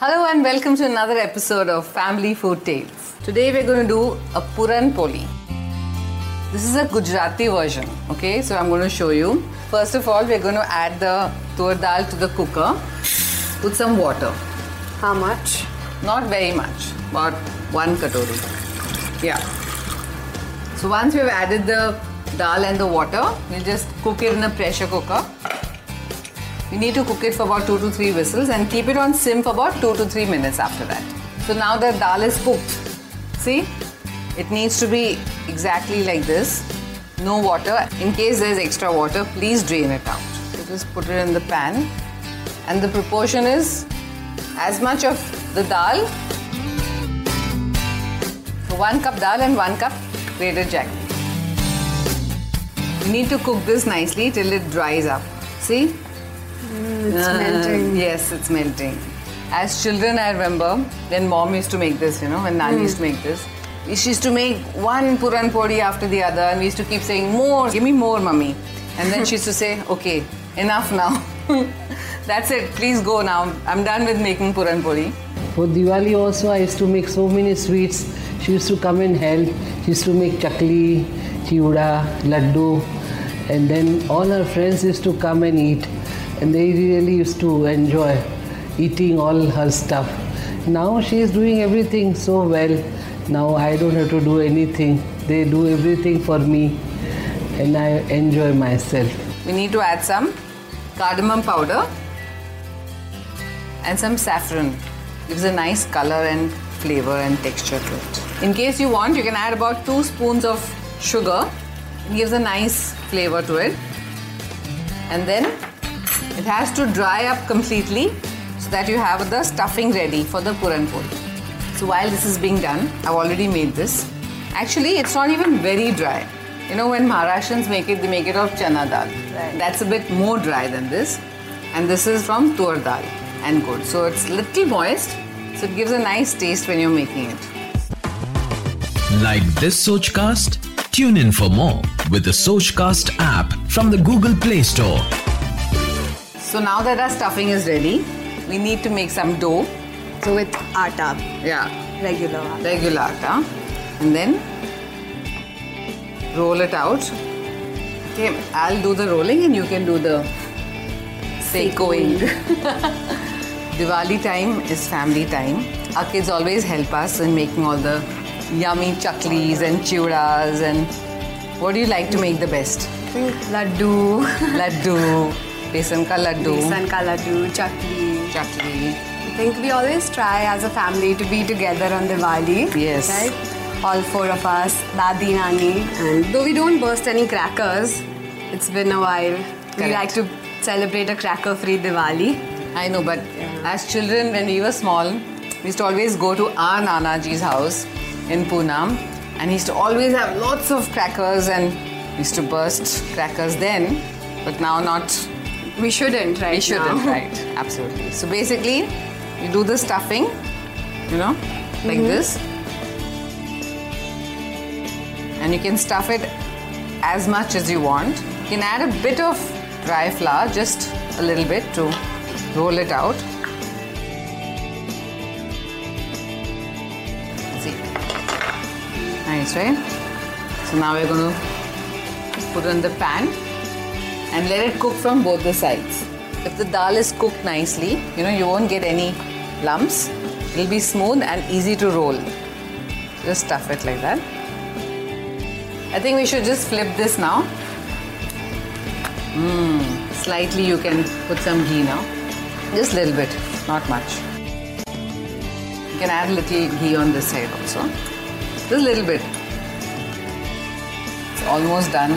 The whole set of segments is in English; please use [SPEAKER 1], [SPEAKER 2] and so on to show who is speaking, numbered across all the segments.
[SPEAKER 1] Hello and welcome to another episode of Family Food Tales. Today we're going to do a Puran Poli. This is a Gujarati version, okay? So I'm going to show you. First of all, we're going to add the tur dal to the cooker. Put some water.
[SPEAKER 2] How much?
[SPEAKER 1] Not very much, about one katori. Yeah. So once we've added the dal and the water, we'll just cook it in a pressure cooker. We need to cook it for about 2 to 3 whistles and keep it on sim for about 2 to 3 minutes after that. So now the dal is cooked. See? It needs to be exactly like this. No water. In case there's extra water, please drain it out. So just put it in the pan. And the proportion is as much of the dal. So 1 cup dal and 1 cup grated jaggery. You need to cook this nicely till it dries up. See?
[SPEAKER 2] It's
[SPEAKER 1] Uh,
[SPEAKER 2] melting.
[SPEAKER 1] Yes, it's melting. As children, I remember when mom used to make this, you know, when Nan used to make this. She used to make one puran podi after the other, and we used to keep saying, More, give me more, mummy. And then she used to say, Okay, enough now. That's it, please go now. I'm done with making puran podi.
[SPEAKER 3] For Diwali also, I used to make so many sweets. She used to come and help. She used to make chakli, chiuda, laddu, and then all her friends used to come and eat. And they really used to enjoy eating all her stuff. Now she is doing everything so well. Now I don't have to do anything. They do everything for me, and I enjoy myself.
[SPEAKER 1] We need to add some cardamom powder and some saffron. Gives a nice color and flavor and texture to it. In case you want, you can add about two spoons of sugar. It gives a nice flavor to it. And then it has to dry up completely so that you have the stuffing ready for the puran poli. So while this is being done, I've already made this. Actually, it's not even very dry. You know, when Maharashtrians make it, they make it of chana dal. Right. That's a bit more dry than this. And this is from tur dal and gud. So it's little moist. So it gives a nice taste when you're making it.
[SPEAKER 4] Like this Sochcast? Tune in for more with the Sochcast app from the Google Play Store.
[SPEAKER 1] So now that our stuffing is ready, we need to make some dough.
[SPEAKER 2] So with atta,
[SPEAKER 1] Yeah,
[SPEAKER 2] regular atta.
[SPEAKER 1] regular atta. And then roll it out. Okay, I'll do the rolling and you can do the sekoing. Diwali time is family time. Our kids always help us in making all the yummy chaklis and chiudas and what do you like to make the best?
[SPEAKER 2] Laddu,
[SPEAKER 1] Laddu, besan ka laddu,
[SPEAKER 2] besan ka laddu, chakli.
[SPEAKER 1] chakli.
[SPEAKER 2] I think we always try as a family to be together on Diwali.
[SPEAKER 1] Yes.
[SPEAKER 2] Right? All four of us, Dadi, Nani. And though we don't burst any crackers, it's been a while. We like to celebrate a cracker-free Diwali.
[SPEAKER 1] I know, but as children, when we were small, we used to always go to our Nanaji's house in Poonam, and he used to always have lots of crackers, and we used to burst crackers then, but now not.
[SPEAKER 2] We shouldn't, right?
[SPEAKER 1] We shouldn't,
[SPEAKER 2] now.
[SPEAKER 1] right? Absolutely. So basically, you do the stuffing, you know, like mm-hmm. this, and you can stuff it as much as you want. You can add a bit of dry flour, just a little bit to roll it out. See, nice, right? So now we're going to put it in the pan and let it cook from both the sides. If the dal is cooked nicely, you know, you won't get any lumps. It'll be smooth and easy to roll. Just stuff it like that. I think we should just flip this now. Mmm, slightly you can put some ghee now. Just a little bit, not much. You can add a little ghee on this side also. Just a little bit. It's almost done.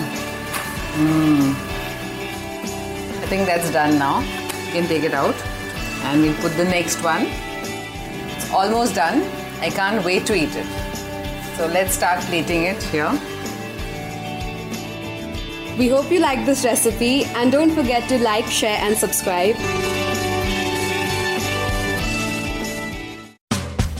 [SPEAKER 1] Mmm. Think that's done now. You can take it out and we'll put the next one. It's almost done. I can't wait to eat it. So let's start plating it here.
[SPEAKER 2] We hope you like this recipe and don't forget to like, share, and subscribe.